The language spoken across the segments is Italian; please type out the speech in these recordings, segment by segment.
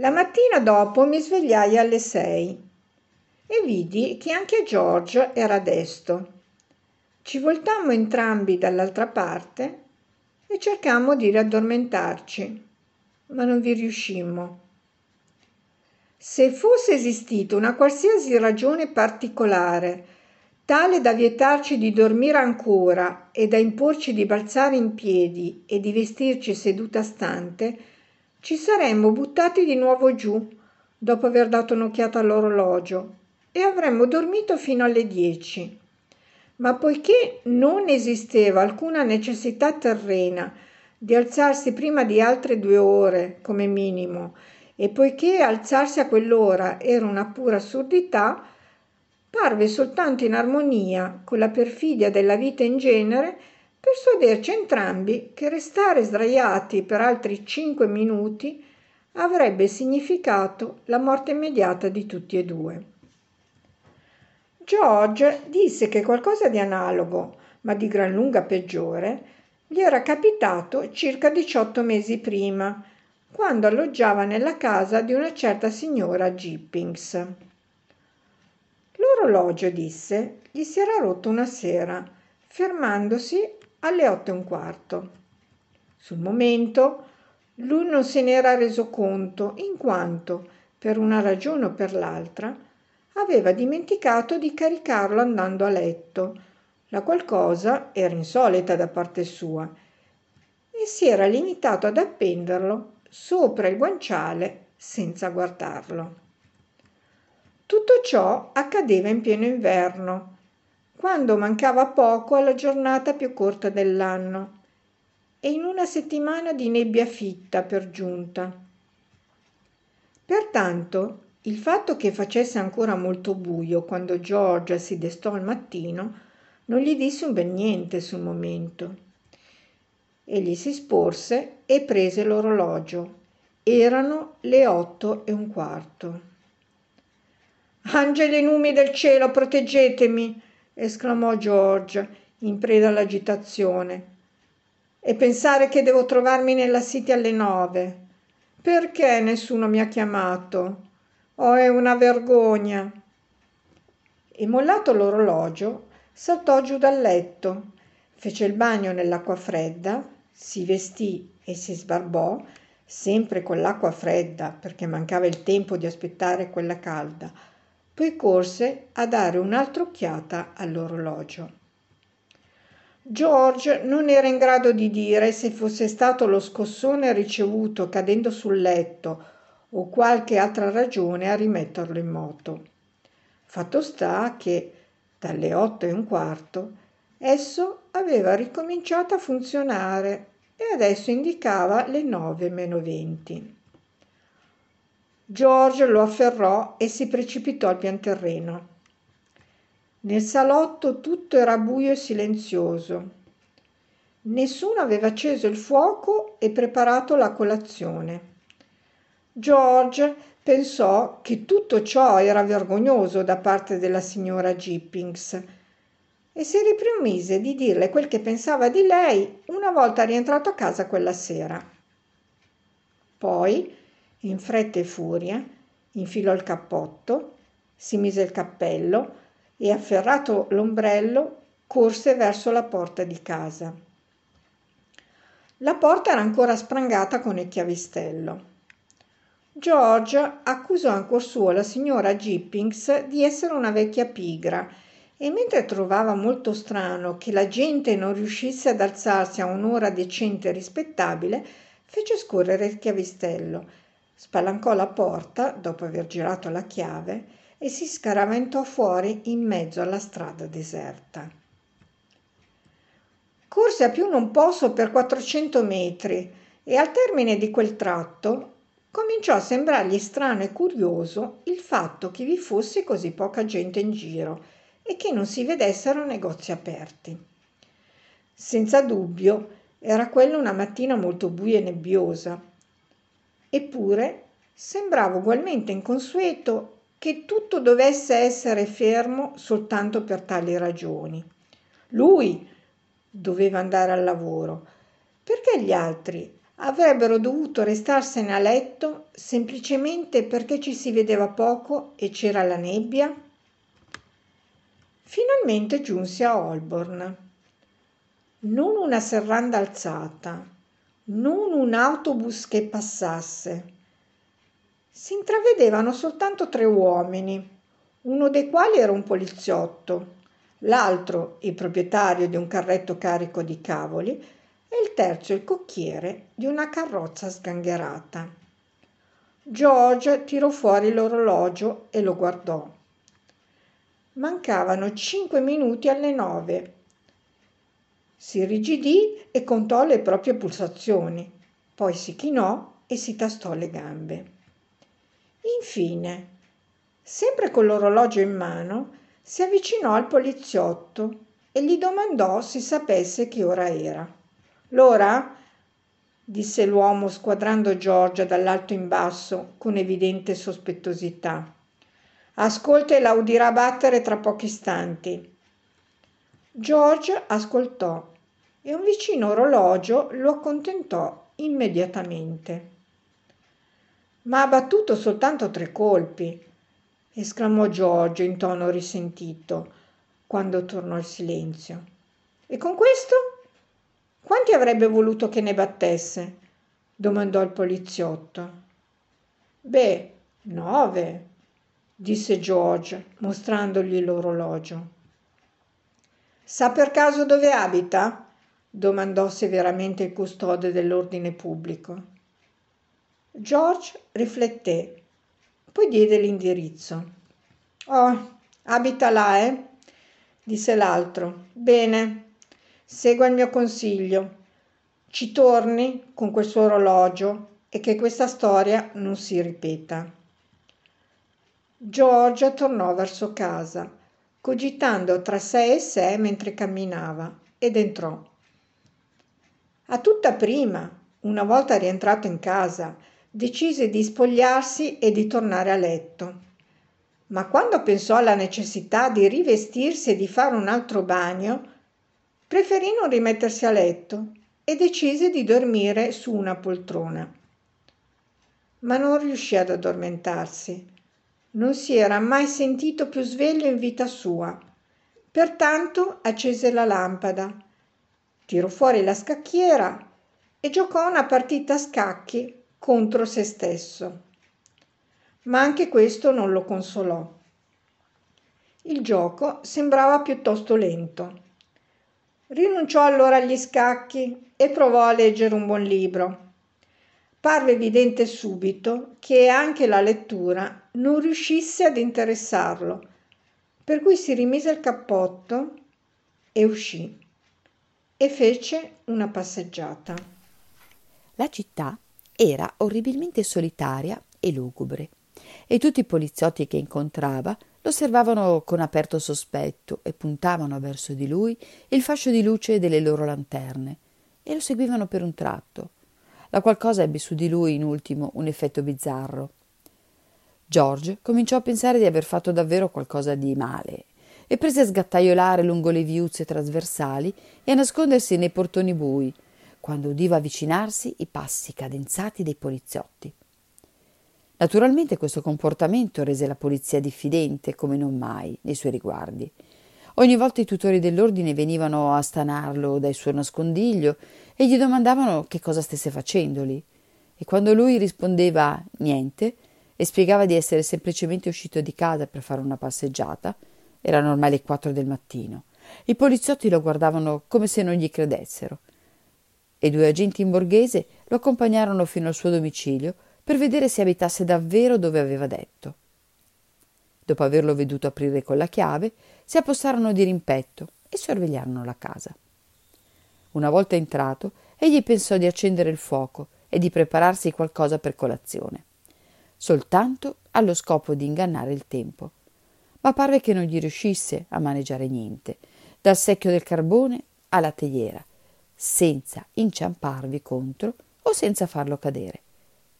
La mattina dopo mi svegliai alle sei e vidi che anche George era desto. Ci voltammo entrambi dall'altra parte e cercammo di riaddormentarci, ma non vi riuscimmo. Se fosse esistita una qualsiasi ragione particolare, tale da vietarci di dormire ancora e da imporci di balzare in piedi e di vestirci seduta stante, ci saremmo buttati di nuovo giù dopo aver dato un'occhiata all'orologio e avremmo dormito fino alle dieci. Ma poiché non esisteva alcuna necessità terrena di alzarsi prima di altre due ore come minimo, e poiché alzarsi a quell'ora era una pura assurdità, parve soltanto in armonia con la perfidia della vita in genere persuaderci entrambi che restare sdraiati per altri cinque minuti avrebbe significato la morte immediata di tutti e due. George disse che qualcosa di analogo, ma di gran lunga peggiore, gli era capitato circa 18 mesi prima, quando alloggiava nella casa di una certa signora Gippings. L'orologio, disse, gli si era rotto una sera, fermandosi alle otto e un quarto. Sul momento lui non se n'era reso conto, in quanto, per una ragione o per l'altra, aveva dimenticato di caricarlo andando a letto, la qual cosa era insolita da parte sua, e si era limitato ad appenderlo sopra il guanciale senza guardarlo. Tutto ciò accadeva in pieno inverno, quando mancava poco alla giornata più corta dell'anno e in una settimana di nebbia fitta per giunta. Pertanto il fatto che facesse ancora molto buio quando George si destò al mattino non gli disse un bel niente sul momento. Egli si sporse e prese l'orologio. Erano le otto e un quarto. Angeli numi del cielo, proteggetemi! Esclamò George, in preda all'agitazione. E pensare che devo trovarmi nella City alle nove. Perché nessuno mi ha chiamato? Oh, è una vergogna. E mollato l'orologio, saltò giù dal letto, fece il bagno nell'acqua fredda, si vestì e si sbarbò, sempre con l'acqua fredda perché mancava il tempo di aspettare quella calda, poi corse a dare un'altra occhiata all'orologio. George non era in grado di dire se fosse stato lo scossone ricevuto cadendo sul letto o qualche altra ragione a rimetterlo in moto. Fatto sta che dalle otto e un quarto esso aveva ricominciato a funzionare e adesso indicava le nove meno venti. George lo afferrò e si precipitò al pian terreno. Nel salotto tutto era buio e silenzioso. Nessuno aveva acceso il fuoco e preparato la colazione. George pensò che tutto ciò era vergognoso da parte della signora Gippings e si ripromise di dirle quel che pensava di lei una volta rientrato a casa quella sera. Poi, in fretta e furia, infilò il cappotto, si mise il cappello e, afferrato l'ombrello, corse verso la porta di casa. La porta era ancora sprangata con il chiavistello. George accusò in cuor suo la signora Gippings di essere una vecchia pigra e mentre trovava molto strano che la gente non riuscisse ad alzarsi a un'ora decente e rispettabile, fece scorrere il chiavistello, spalancò la porta dopo aver girato la chiave e si scaraventò fuori in mezzo alla strada deserta. Corse a più non posso per 400 metri e al termine di quel tratto cominciò a sembrargli strano e curioso il fatto che vi fosse così poca gente in giro e che non si vedessero negozi aperti. Senza dubbio era quella una mattina molto buia e nebbiosa, eppure sembrava ugualmente inconsueto che tutto dovesse essere fermo soltanto per tali ragioni. Lui doveva andare al lavoro, perché gli altri avrebbero dovuto restarsene a letto semplicemente perché ci si vedeva poco e c'era la nebbia? Finalmente giunse a Holborn. Non una serranda alzata, non un autobus che passasse. Si intravedevano soltanto tre uomini, uno dei quali era un poliziotto, l'altro il proprietario di un carretto carico di cavoli e il terzo il cocchiere di una carrozza sgangherata. George tirò fuori l'orologio e lo guardò. Mancavano cinque minuti alle nove. Si irrigidì e contò le proprie pulsazioni, poi si chinò e si tastò le gambe. Infine, sempre con l'orologio in mano, si avvicinò al poliziotto e gli domandò se sapesse che ora era. L'ora? disse l'uomo squadrando Giorgia dall'alto in basso con evidente sospettosità. Ascolta e la udirà battere tra pochi istanti. George ascoltò e un vicino orologio lo accontentò immediatamente. Ma ha battuto soltanto tre colpi, esclamò Giorgio in tono risentito, quando tornò il silenzio. E con questo? Quanti avrebbe voluto che ne battesse? domandò il poliziotto. Beh, nove, disse George, mostrandogli l'orologio. Sa per caso dove abita? domandò severamente il custode dell'ordine pubblico. George rifletté, poi diede l'indirizzo. Oh, abita là, eh? disse l'altro. Bene, segua il mio consiglio. Ci torni con quel suo orologio e che questa storia non si ripeta. Giorgia tornò verso casa, cogitando tra sé e sé mentre camminava, ed entrò. A tutta prima, una volta rientrato in casa, decise di spogliarsi e di tornare a letto. Ma quando pensò alla necessità di rivestirsi e di fare un altro bagno, preferì non rimettersi a letto e decise di dormire su una poltrona. Ma non riuscì ad addormentarsi. Non si era mai sentito più sveglio in vita sua. Pertanto accese la lampada, tirò fuori la scacchiera e giocò una partita a scacchi contro se stesso. Ma anche questo non lo consolò. Il gioco sembrava piuttosto lento. Rinunciò allora agli scacchi e provò a leggere un buon libro. Parve evidente subito che anche la lettura non riuscisse ad interessarlo, per cui si rimise il cappotto e uscì e fece una passeggiata. La città era orribilmente solitaria e lugubre e tutti i poliziotti che incontrava lo osservavano con aperto sospetto e puntavano verso di lui il fascio di luce delle loro lanterne e lo seguivano per un tratto. La qualcosa ebbe su di lui in ultimo un effetto bizzarro. George cominciò a pensare di aver fatto davvero qualcosa di male e prese a sgattaiolare lungo le viuzze trasversali e a nascondersi nei portoni bui, quando udiva avvicinarsi i passi cadenzati dei poliziotti. Naturalmente questo comportamento rese la polizia diffidente come non mai nei suoi riguardi. Ogni volta i tutori dell'ordine venivano a stanarlo dal suo nascondiglio e gli domandavano che cosa stesse facendo lì. E quando lui rispondeva niente e spiegava di essere semplicemente uscito di casa per fare una passeggiata, erano ormai le quattro del mattino, i poliziotti lo guardavano come se non gli credessero. E due agenti in borghese lo accompagnarono fino al suo domicilio per vedere se abitasse davvero dove aveva detto. Dopo averlo veduto aprire con la chiave, si appostarono di rimpetto e sorvegliarono la casa. Una volta entrato, egli pensò di accendere il fuoco e di prepararsi qualcosa per colazione, soltanto allo scopo di ingannare il tempo. Ma parve che non gli riuscisse a maneggiare niente, dal secchio del carbone alla teiera, senza inciamparvi contro o senza farlo cadere,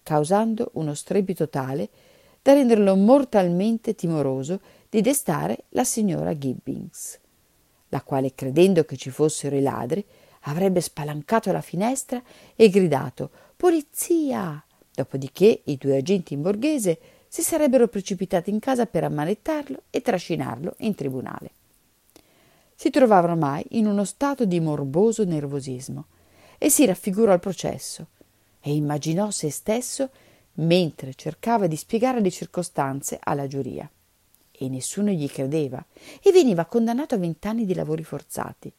causando uno strepito tale da renderlo mortalmente timoroso di destare la signora Gibbings, la quale, credendo che ci fossero i ladri, avrebbe spalancato la finestra e gridato Polizia! Dopodiché i due agenti in borghese si sarebbero precipitati in casa per ammanettarlo e trascinarlo in tribunale. Si trovava ormai in uno stato di morboso nervosismo e si raffigurò il processo e immaginò se stesso mentre cercava di spiegare le circostanze alla giuria. E nessuno gli credeva e veniva condannato a vent'anni di lavori forzati.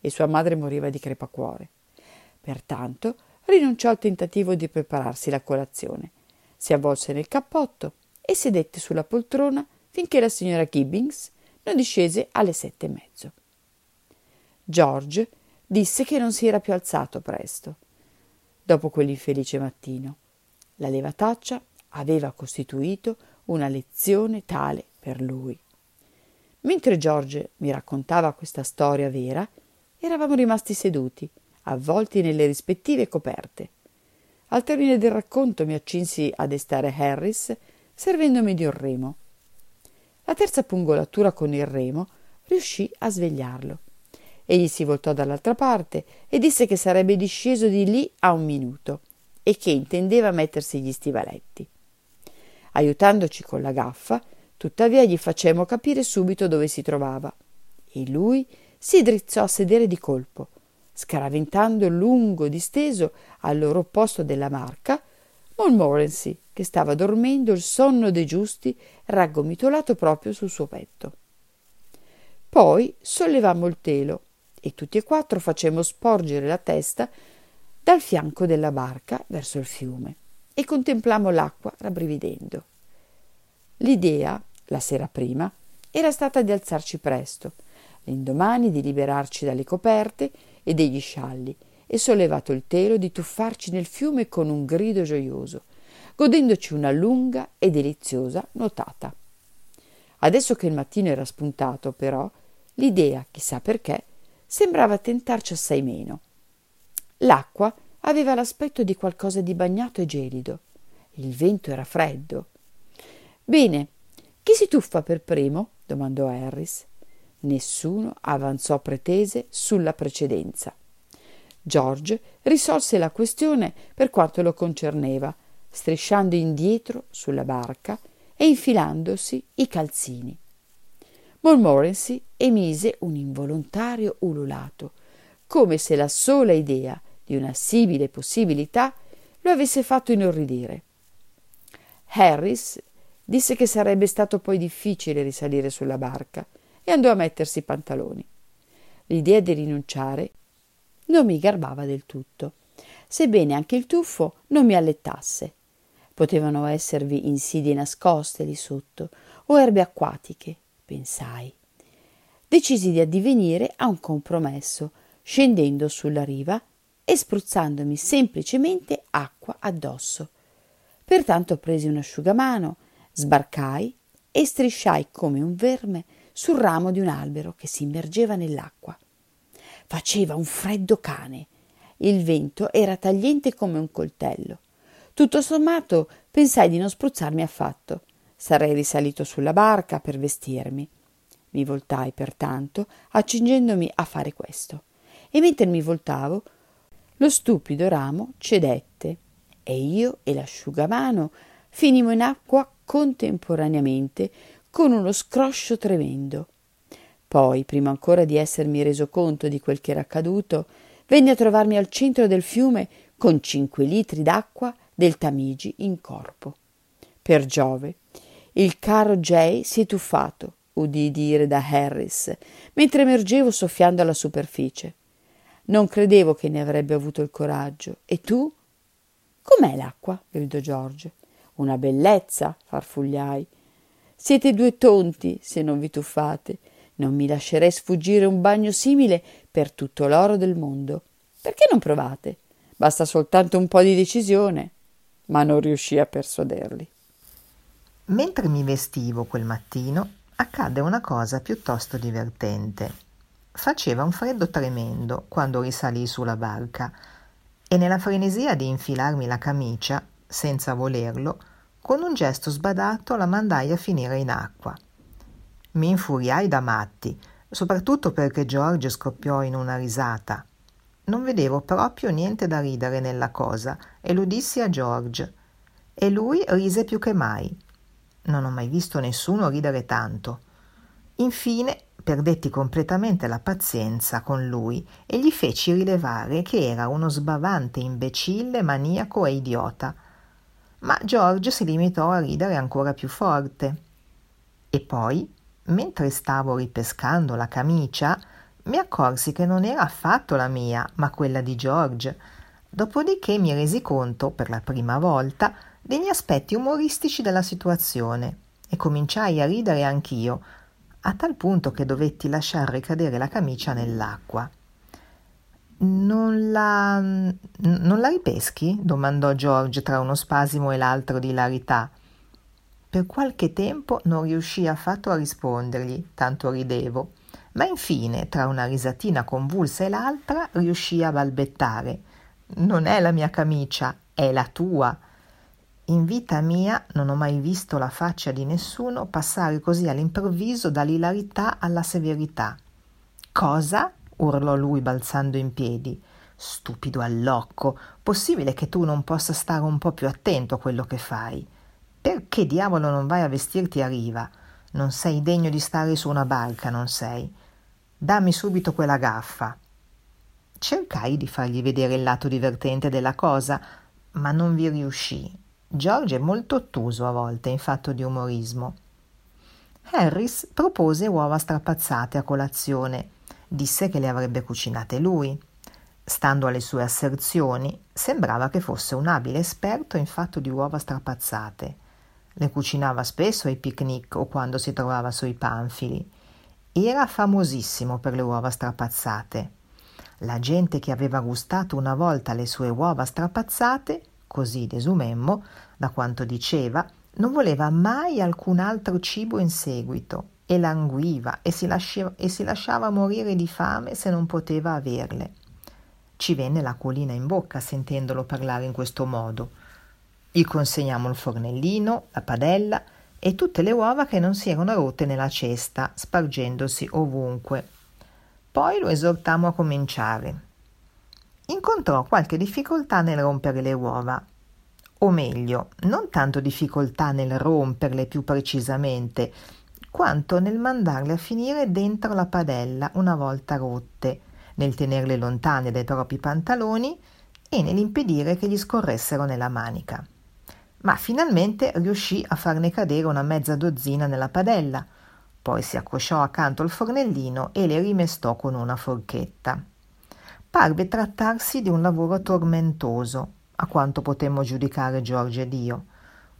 E sua madre moriva di crepacuore. Pertanto rinunciò al tentativo di prepararsi la colazione, si avvolse nel cappotto e sedette sulla poltrona finché la signora Gibbings non discese alle sette e mezzo. George disse che non si era più alzato presto, dopo quell'infelice mattino la levataccia aveva costituito una lezione tale per lui. Mentre George mi raccontava questa storia vera, eravamo rimasti seduti, avvolti nelle rispettive coperte. Al termine del racconto mi accinsi a destare Harris, servendomi di un remo. La terza pungolatura con il remo riuscì a svegliarlo. Egli si voltò dall'altra parte e disse che sarebbe disceso di lì a un minuto e che intendeva mettersi gli stivaletti. Aiutandoci con la gaffa, tuttavia gli facemmo capire subito dove si trovava e lui si drizzò a sedere di colpo, scaraventando lungo disteso al loro posto della marca Montmorency, che stava dormendo il sonno dei giusti raggomitolato proprio sul suo petto. Poi sollevammo il telo e tutti e quattro facemmo sporgere la testa dal fianco della barca verso il fiume e contemplammo l'acqua rabbrividendo. L'idea, la sera prima, era stata di alzarci presto, l'indomani di liberarci dalle coperte e degli scialli e sollevato il telo di tuffarci nel fiume con un grido gioioso, godendoci una lunga e deliziosa nuotata. Adesso che il mattino era spuntato, però, l'idea, chissà perché, sembrava tentarci assai meno L'acqua aveva l'aspetto di qualcosa di bagnato e gelido. Il vento era freddo. Bene, chi si tuffa per primo? domandò Harris. Nessuno avanzò pretese sulla precedenza. George risolse la questione per quanto lo concerneva, strisciando indietro sulla barca e infilandosi i calzini. Montmorency emise un involontario ululato, come se la sola idea di una simile possibilità lo avesse fatto inorridire. Harris disse che sarebbe stato poi difficile risalire sulla barca e andò a mettersi i pantaloni. L'idea di rinunciare non mi garbava del tutto, sebbene anche il tuffo non mi allettasse. Potevano esservi insidie nascoste lì sotto o erbe acquatiche, pensai. Decisi di addivenire a un compromesso, scendendo sulla riva e spruzzandomi semplicemente acqua addosso. Pertanto presi un asciugamano, sbarcai e strisciai come un verme sul ramo di un albero che si immergeva nell'acqua. Faceva un freddo cane. Il vento era tagliente come un coltello. Tutto sommato pensai di non spruzzarmi affatto. Sarei risalito sulla barca per vestirmi. Mi voltai pertanto, accingendomi a fare questo. E mentre mi voltavo, lo stupido ramo cedette e io e l'asciugamano finimmo in acqua contemporaneamente con uno scroscio tremendo. Poi, prima ancora di essermi reso conto di quel che era accaduto, venne a trovarmi al centro del fiume con cinque litri d'acqua del Tamigi in corpo. Per Giove, il caro Jay si è tuffato, udì dire da Harris, mentre emergevo soffiando alla superficie. Non credevo che ne avrebbe avuto il coraggio. E tu? Com'è l'acqua? gridò Giorgio. Una bellezza, farfugliai. Siete due tonti se non vi tuffate. Non mi lascerei sfuggire un bagno simile per tutto l'oro del mondo. Perché non provate? basta soltanto un po' di decisione, ma non riuscì a persuaderli. Mentre mi vestivo quel mattino, accadde una cosa piuttosto divertente. Faceva un freddo tremendo quando risalii sulla barca e nella frenesia di infilarmi la camicia, senza volerlo, con un gesto sbadato la mandai a finire in acqua. Mi infuriai da matti, soprattutto perché George scoppiò in una risata. Non vedevo proprio niente da ridere nella cosa e lo dissi a George. E lui rise più che mai. Non ho mai visto nessuno ridere tanto. Infine perdetti completamente la pazienza con lui e gli feci rilevare che era uno sbavante imbecille, maniaco e idiota. Ma George si limitò a ridere ancora più forte. E poi, mentre stavo ripescando la camicia, mi accorsi che non era affatto la mia, ma quella di George. Dopodiché mi resi conto, per la prima volta, degli aspetti umoristici della situazione e cominciai a ridere anch'io, a tal punto che dovetti lasciar ricadere la camicia nell'acqua. Non la. non la ripeschi? domandò George tra uno spasimo e l'altro di ilarità. Per qualche tempo non riuscii affatto a rispondergli, tanto ridevo, ma infine, tra una risatina convulsa e l'altra, riuscii a balbettare. Non è la mia camicia, è la tua. In vita mia non ho mai visto la faccia di nessuno passare così all'improvviso dall'ilarità alla severità. Cosa? urlò lui balzando in piedi. Stupido allocco, possibile che tu non possa stare un po' più attento a quello che fai? Perché diavolo non vai a vestirti a riva? Non sei degno di stare su una barca, non sei? Dammi subito quella gaffa. Cercai di fargli vedere il lato divertente della cosa, ma non vi riuscii. George è molto ottuso a volte in fatto di umorismo. Harris propose uova strapazzate a colazione. Disse che le avrebbe cucinate lui. Stando alle sue asserzioni, sembrava che fosse un abile esperto in fatto di uova strapazzate. Le cucinava spesso ai picnic o quando si trovava sui panfili. Era famosissimo per le uova strapazzate. La gente che aveva gustato una volta le sue uova strapazzate così desumemmo, da quanto diceva, non voleva mai alcun altro cibo in seguito e languiva e si, lasciava, e si lasciava morire di fame se non poteva averle. Ci venne l'acquolina in bocca sentendolo parlare in questo modo. Gli consegnammo il fornellino, la padella e tutte le uova che non si erano rotte nella cesta, spargendosi ovunque. Poi lo esortammo a cominciare incontrò qualche difficoltà nel rompere le uova, o meglio, non tanto difficoltà nel romperle più precisamente, quanto nel mandarle a finire dentro la padella una volta rotte, nel tenerle lontane dai propri pantaloni e nell'impedire che gli scorressero nella manica. Ma finalmente riuscì a farne cadere una mezza dozzina nella padella, poi si accosciò accanto al fornellino e le rimestò con una forchetta parve trattarsi di un lavoro tormentoso, a quanto potemmo giudicare Giorgio ed io.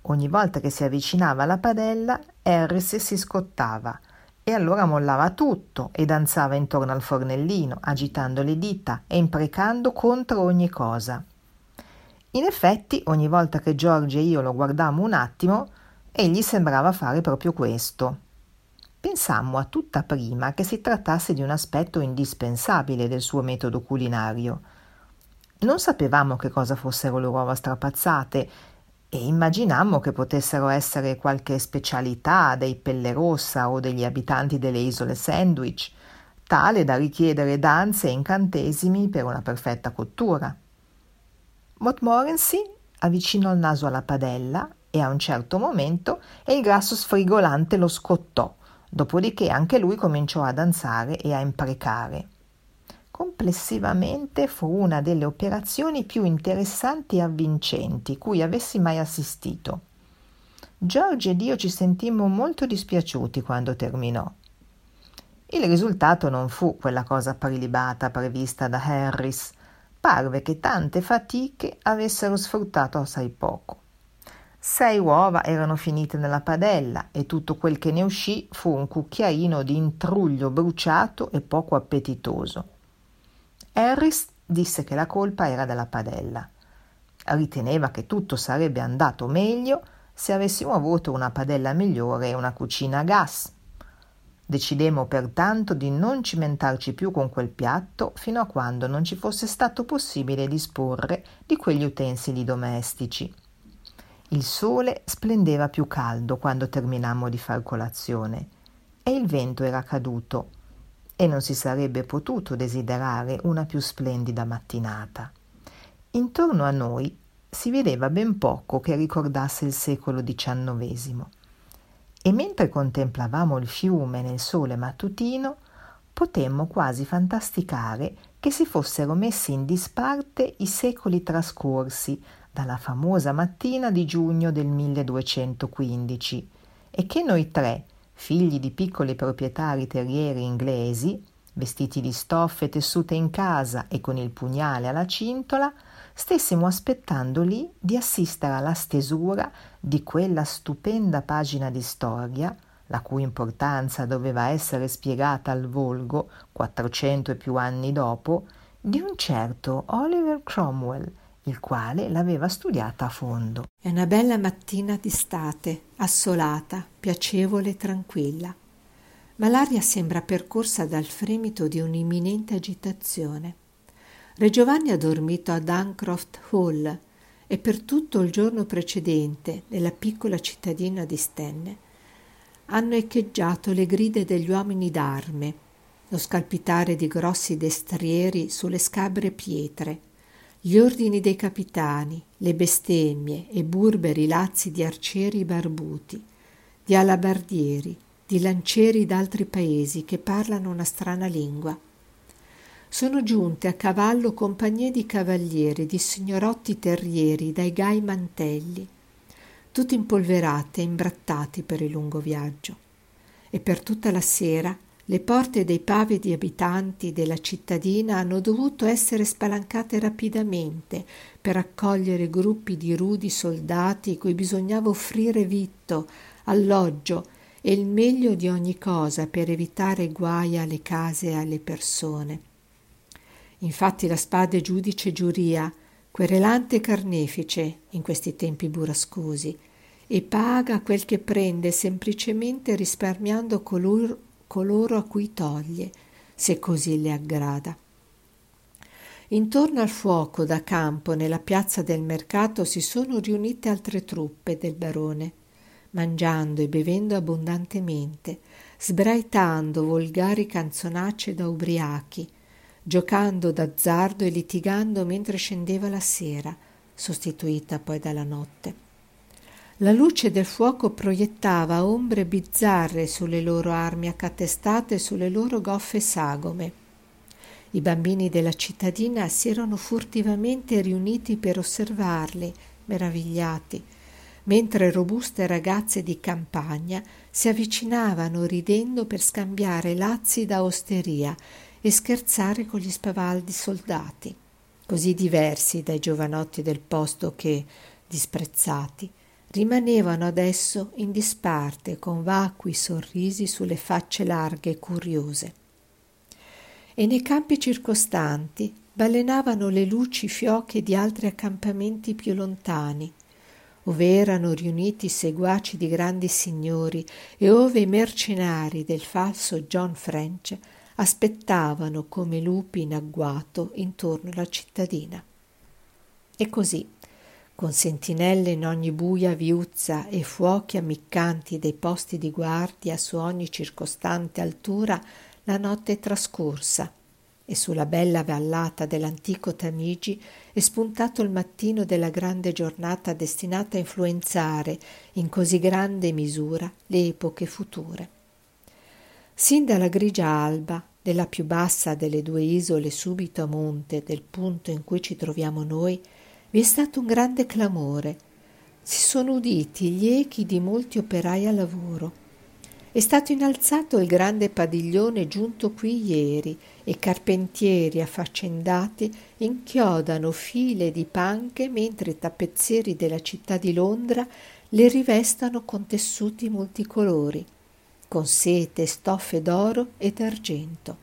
Ogni volta che si avvicinava alla padella, Harris si scottava e allora mollava tutto e danzava intorno al fornellino, agitando le dita e imprecando contro ogni cosa. In effetti, ogni volta che Giorgio e io lo guardammo un attimo, egli sembrava fare proprio questo. Pensammo a tutta prima che si trattasse di un aspetto indispensabile del suo metodo culinario. Non sapevamo che cosa fossero le uova strapazzate e immaginammo che potessero essere qualche specialità dei Pelle Rossa o degli abitanti delle isole Sandwich, tale da richiedere danze e incantesimi per una perfetta cottura. Montmorency avvicinò il naso alla padella e a un certo momento il grasso sfrigolante lo scottò Dopodiché anche lui cominciò a danzare e a imprecare. Complessivamente fu una delle operazioni più interessanti e avvincenti cui avessi mai assistito. George ed io ci sentimmo molto dispiaciuti quando terminò. Il risultato non fu quella cosa prelibata prevista da Harris. Parve che tante fatiche avessero sfruttato assai poco. Sei uova erano finite nella padella e tutto quel che ne uscì fu un cucchiaino di intruglio bruciato e poco appetitoso. Harris disse che la colpa era della padella. Riteneva che tutto sarebbe andato meglio se avessimo avuto una padella migliore e una cucina a gas. Decidemmo pertanto di non cimentarci più con quel piatto fino a quando non ci fosse stato possibile disporre di quegli utensili domestici. Il sole splendeva più caldo quando terminammo di far colazione e il vento era caduto e non si sarebbe potuto desiderare una più splendida mattinata. Intorno a noi si vedeva ben poco che ricordasse il secolo XIX e mentre contemplavamo il fiume nel sole mattutino potemmo quasi fantasticare che si fossero messi in disparte i secoli trascorsi dalla famosa mattina di giugno del 1215 e che noi tre, figli di piccoli proprietari terrieri inglesi, vestiti di stoffe tessute in casa e con il pugnale alla cintola, stessimo aspettando lì di assistere alla stesura di quella stupenda pagina di storia, la cui importanza doveva essere spiegata al volgo quattrocento e più anni dopo, di un certo Oliver Cromwell, il quale l'aveva studiata a fondo. È una bella mattina d'estate, assolata, piacevole e tranquilla, ma l'aria sembra percorsa dal fremito di un'imminente agitazione. Re Giovanni ha dormito a Duncroft Hall e per tutto il giorno precedente, nella piccola cittadina di Stenne, hanno echeggiato le gride degli uomini d'arme, lo scalpitare di grossi destrieri sulle scabre pietre, gli ordini dei capitani, le bestemmie e burberi lazzi di arcieri barbuti, di alabardieri, di lancieri d'altri paesi che parlano una strana lingua sono giunte a cavallo compagnie di cavalieri, di signorotti terrieri dai gai mantelli, tutti impolverati e imbrattati per il lungo viaggio. E per tutta la sera le porte dei pavidi abitanti della cittadina hanno dovuto essere spalancate rapidamente per accogliere gruppi di rudi soldati cui bisognava offrire vitto, alloggio e il meglio di ogni cosa per evitare guai alle case e alle persone. Infatti la spada è giudice e giuria, querelante e carnefice in questi tempi burrascosi, e paga quel che prende semplicemente risparmiando color, coloro a cui toglie, se così le aggrada. Intorno al fuoco da campo nella piazza del mercato si sono riunite altre truppe del barone, mangiando e bevendo abbondantemente, sbraitando volgari canzonacce da ubriachi, giocando d'azzardo e litigando mentre scendeva la sera, sostituita poi dalla notte. La luce del fuoco proiettava ombre bizzarre sulle loro armi accatestate e sulle loro goffe sagome. I bambini della cittadina si erano furtivamente riuniti per osservarli, meravigliati, mentre robuste ragazze di campagna si avvicinavano ridendo per scambiare lazzi da osteria e scherzare con gli spavaldi soldati, così diversi dai giovanotti del posto che, disprezzati, rimanevano adesso in disparte con vacui sorrisi sulle facce larghe e curiose. E nei campi circostanti balenavano le luci fioche di altri accampamenti più lontani, ove erano riuniti i seguaci di grandi signori e ove i mercenari del falso John French aspettavano come lupi in agguato intorno alla cittadina. E così, con sentinelle in ogni buia viuzza e fuochi ammiccanti dei posti di guardia su ogni circostante altura, la notte è trascorsa e sulla bella vallata dell'antico Tamigi è spuntato il mattino della grande giornata destinata a influenzare in così grande misura le epoche future. Sin dalla grigia alba della più bassa delle due isole subito a monte del punto in cui ci troviamo noi, vi è stato un grande clamore. Si sono uditi gli echi di molti operai a lavoro. È stato innalzato il grande padiglione giunto qui ieri e carpentieri affaccendati inchiodano file di panche mentre i tappezzieri della città di Londra le rivestano con tessuti multicolori con sete, stoffe d'oro e d'argento.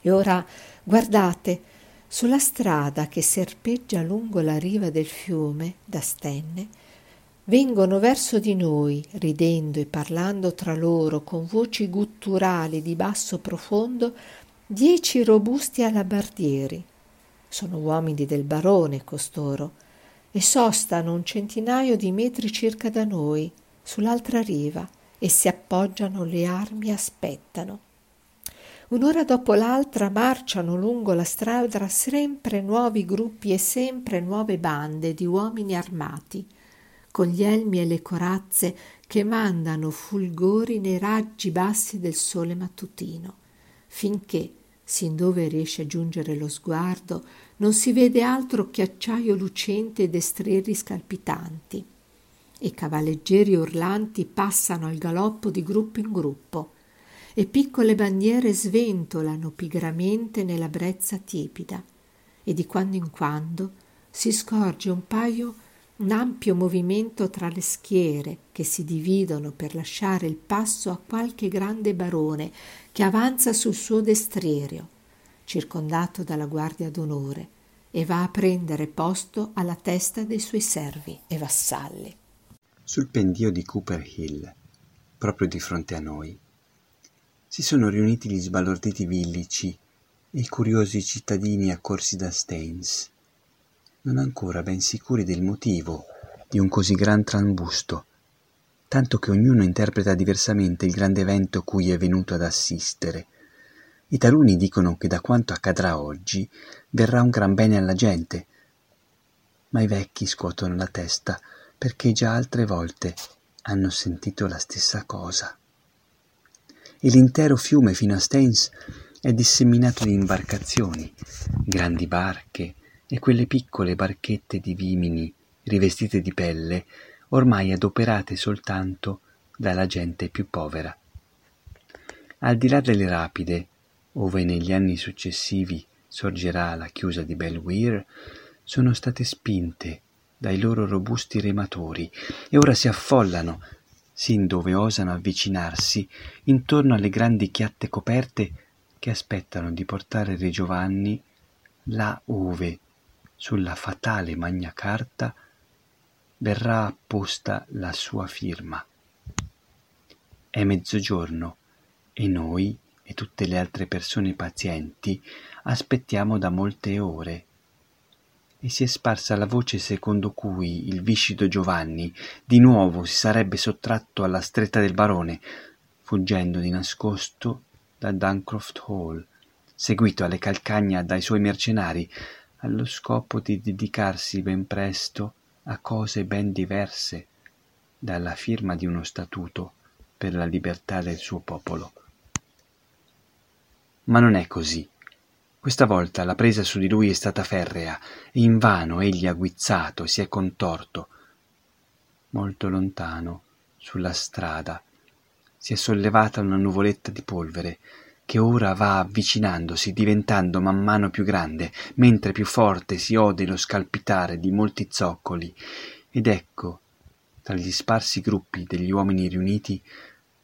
E ora guardate, Sulla strada che serpeggia lungo la riva del fiume da Stenne, vengono verso di noi, ridendo e parlando tra loro con voci gutturali di basso profondo, dieci robusti alabardieri. Sono uomini del barone costoro, e sostano un centinaio di metri circa da noi, sull'altra riva, e si appoggiano le armi e aspettano. Un'ora dopo l'altra marciano lungo la strada sempre nuovi gruppi e sempre nuove bande di uomini armati, con gli elmi e le corazze che mandano fulgori nei raggi bassi del sole mattutino, finché, sin dove riesce a giungere lo sguardo, non si vede altro che acciaio lucente e destrieri scalpitanti. E cavalleggeri urlanti passano al galoppo di gruppo in gruppo, e piccole bandiere sventolano pigramente nella brezza tiepida, e di quando in quando si scorge un paio un ampio movimento tra le schiere che si dividono per lasciare il passo a qualche grande barone che avanza sul suo destriero, circondato dalla guardia d'onore, e va a prendere posto alla testa dei suoi servi e vassalli. Sul pendio di Cooper Hill, proprio di fronte a noi, si sono riuniti gli sbalorditi villici e i curiosi cittadini accorsi da Staines non ancora ben sicuri del motivo di un così gran trambusto, tanto che ognuno interpreta diversamente il grande evento cui è venuto ad assistere. I taluni dicono che da quanto accadrà oggi verrà un gran bene alla gente, ma i vecchi scuotono la testa perché già altre volte hanno sentito la stessa cosa. E l'intero fiume fino a Staines è disseminato di imbarcazioni, grandi barche, e quelle piccole barchette di vimini rivestite di pelle, ormai adoperate soltanto dalla gente più povera. Al di là delle rapide, ove negli anni successivi sorgerà la chiusa di Belwire, sono state spinte dai loro robusti rematori e ora si affollano, sin dove osano avvicinarsi, intorno alle grandi chiatte coperte che aspettano di portare Re Giovanni là ove sulla fatale Magna Carta verrà apposta la sua firma. È mezzogiorno e noi e tutte le altre persone pazienti aspettiamo da molte ore e si è sparsa la voce secondo cui il viscido Giovanni di nuovo si sarebbe sottratto alla stretta del barone, fuggendo di nascosto da Duncroft Hall, seguito alle calcagna dai suoi mercenari, allo scopo di dedicarsi ben presto a cose ben diverse dalla firma di uno statuto per la libertà del suo popolo. Ma non è così. Questa volta la presa su di lui è stata ferrea e invano egli ha guizzato, si è contorto. Molto lontano, sulla strada, si è sollevata una nuvoletta di polvere che ora va avvicinandosi, diventando man mano più grande, mentre più forte si ode lo scalpitare di molti zoccoli, ed ecco, tra gli sparsi gruppi degli uomini riuniti,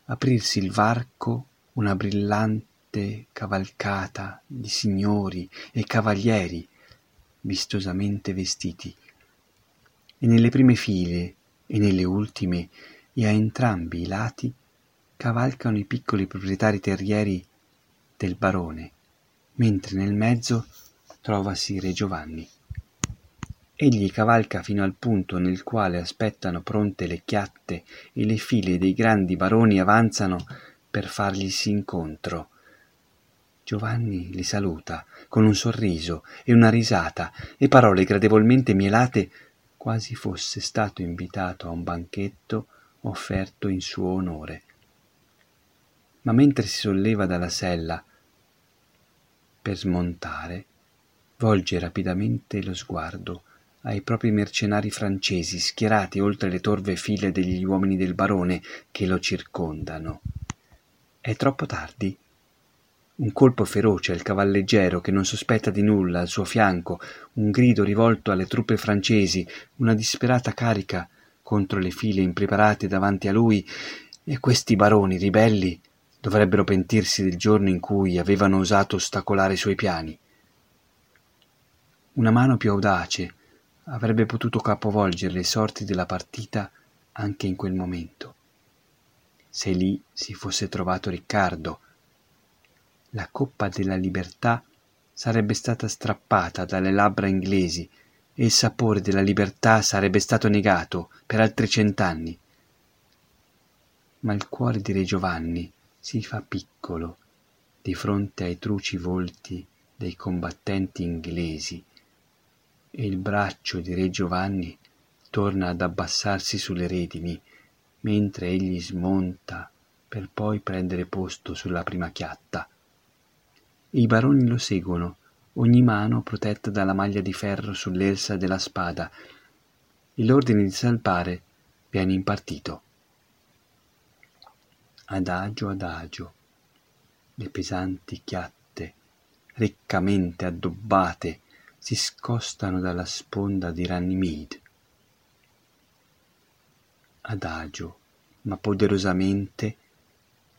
aprirsi il varco una brillante cavalcata di signori e cavalieri vistosamente vestiti, e nelle prime file e nelle ultime e a entrambi i lati cavalcano i piccoli proprietari terrieri del barone, mentre nel mezzo trovasi re Giovanni. Egli cavalca fino al punto nel quale aspettano pronte le chiatte e le file dei grandi baroni avanzano per farglisi incontro. Giovanni li saluta con un sorriso e una risata e parole gradevolmente mielate quasi fosse stato invitato a un banchetto offerto in suo onore ma mentre si solleva dalla sella per smontare, volge rapidamente lo sguardo ai propri mercenari francesi schierati oltre le torve file degli uomini del barone che lo circondano. È troppo tardi. Un colpo feroce al cavalleggero che non sospetta di nulla al suo fianco, un grido rivolto alle truppe francesi, una disperata carica contro le file impreparate davanti a lui, e questi baroni ribelli Dovrebbero pentirsi del giorno in cui avevano osato ostacolare i suoi piani. una mano più audace avrebbe potuto capovolgere le sorti della partita anche in quel momento. Se lì si fosse trovato Riccardo, la coppa della libertà sarebbe stata strappata dalle labbra inglesi e il sapore della libertà sarebbe stato negato per altri cent'anni. Ma il cuore di Re Giovanni si fa piccolo di fronte ai truci volti dei combattenti inglesi e il braccio di Re Giovanni torna ad abbassarsi sulle redini mentre egli smonta per poi prendere posto sulla prima chiatta. I baroni lo seguono, ogni mano protetta dalla maglia di ferro sull'elsa della spada, e l'ordine di salpare viene impartito. Adagio adagio, le pesanti chiatte, riccamente addobbate, si scostano dalla sponda di Runnymede. Adagio, ma poderosamente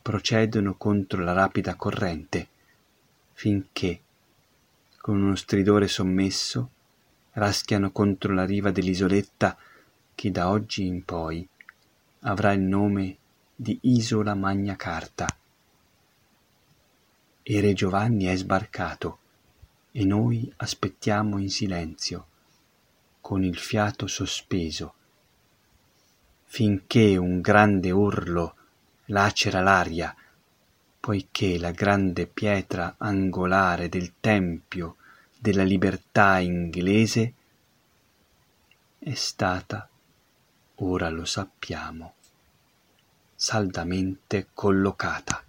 procedono contro la rapida corrente, finché, con uno stridore sommesso, raschiano contro la riva dell'isoletta che da oggi in poi avrà il nome di Isola Magna Carta. E Re Giovanni è sbarcato e noi aspettiamo in silenzio, con il fiato sospeso, finché un grande urlo lacera l'aria, poiché la grande pietra angolare del tempio della libertà inglese è stata, ora lo sappiamo, saldamente collocata.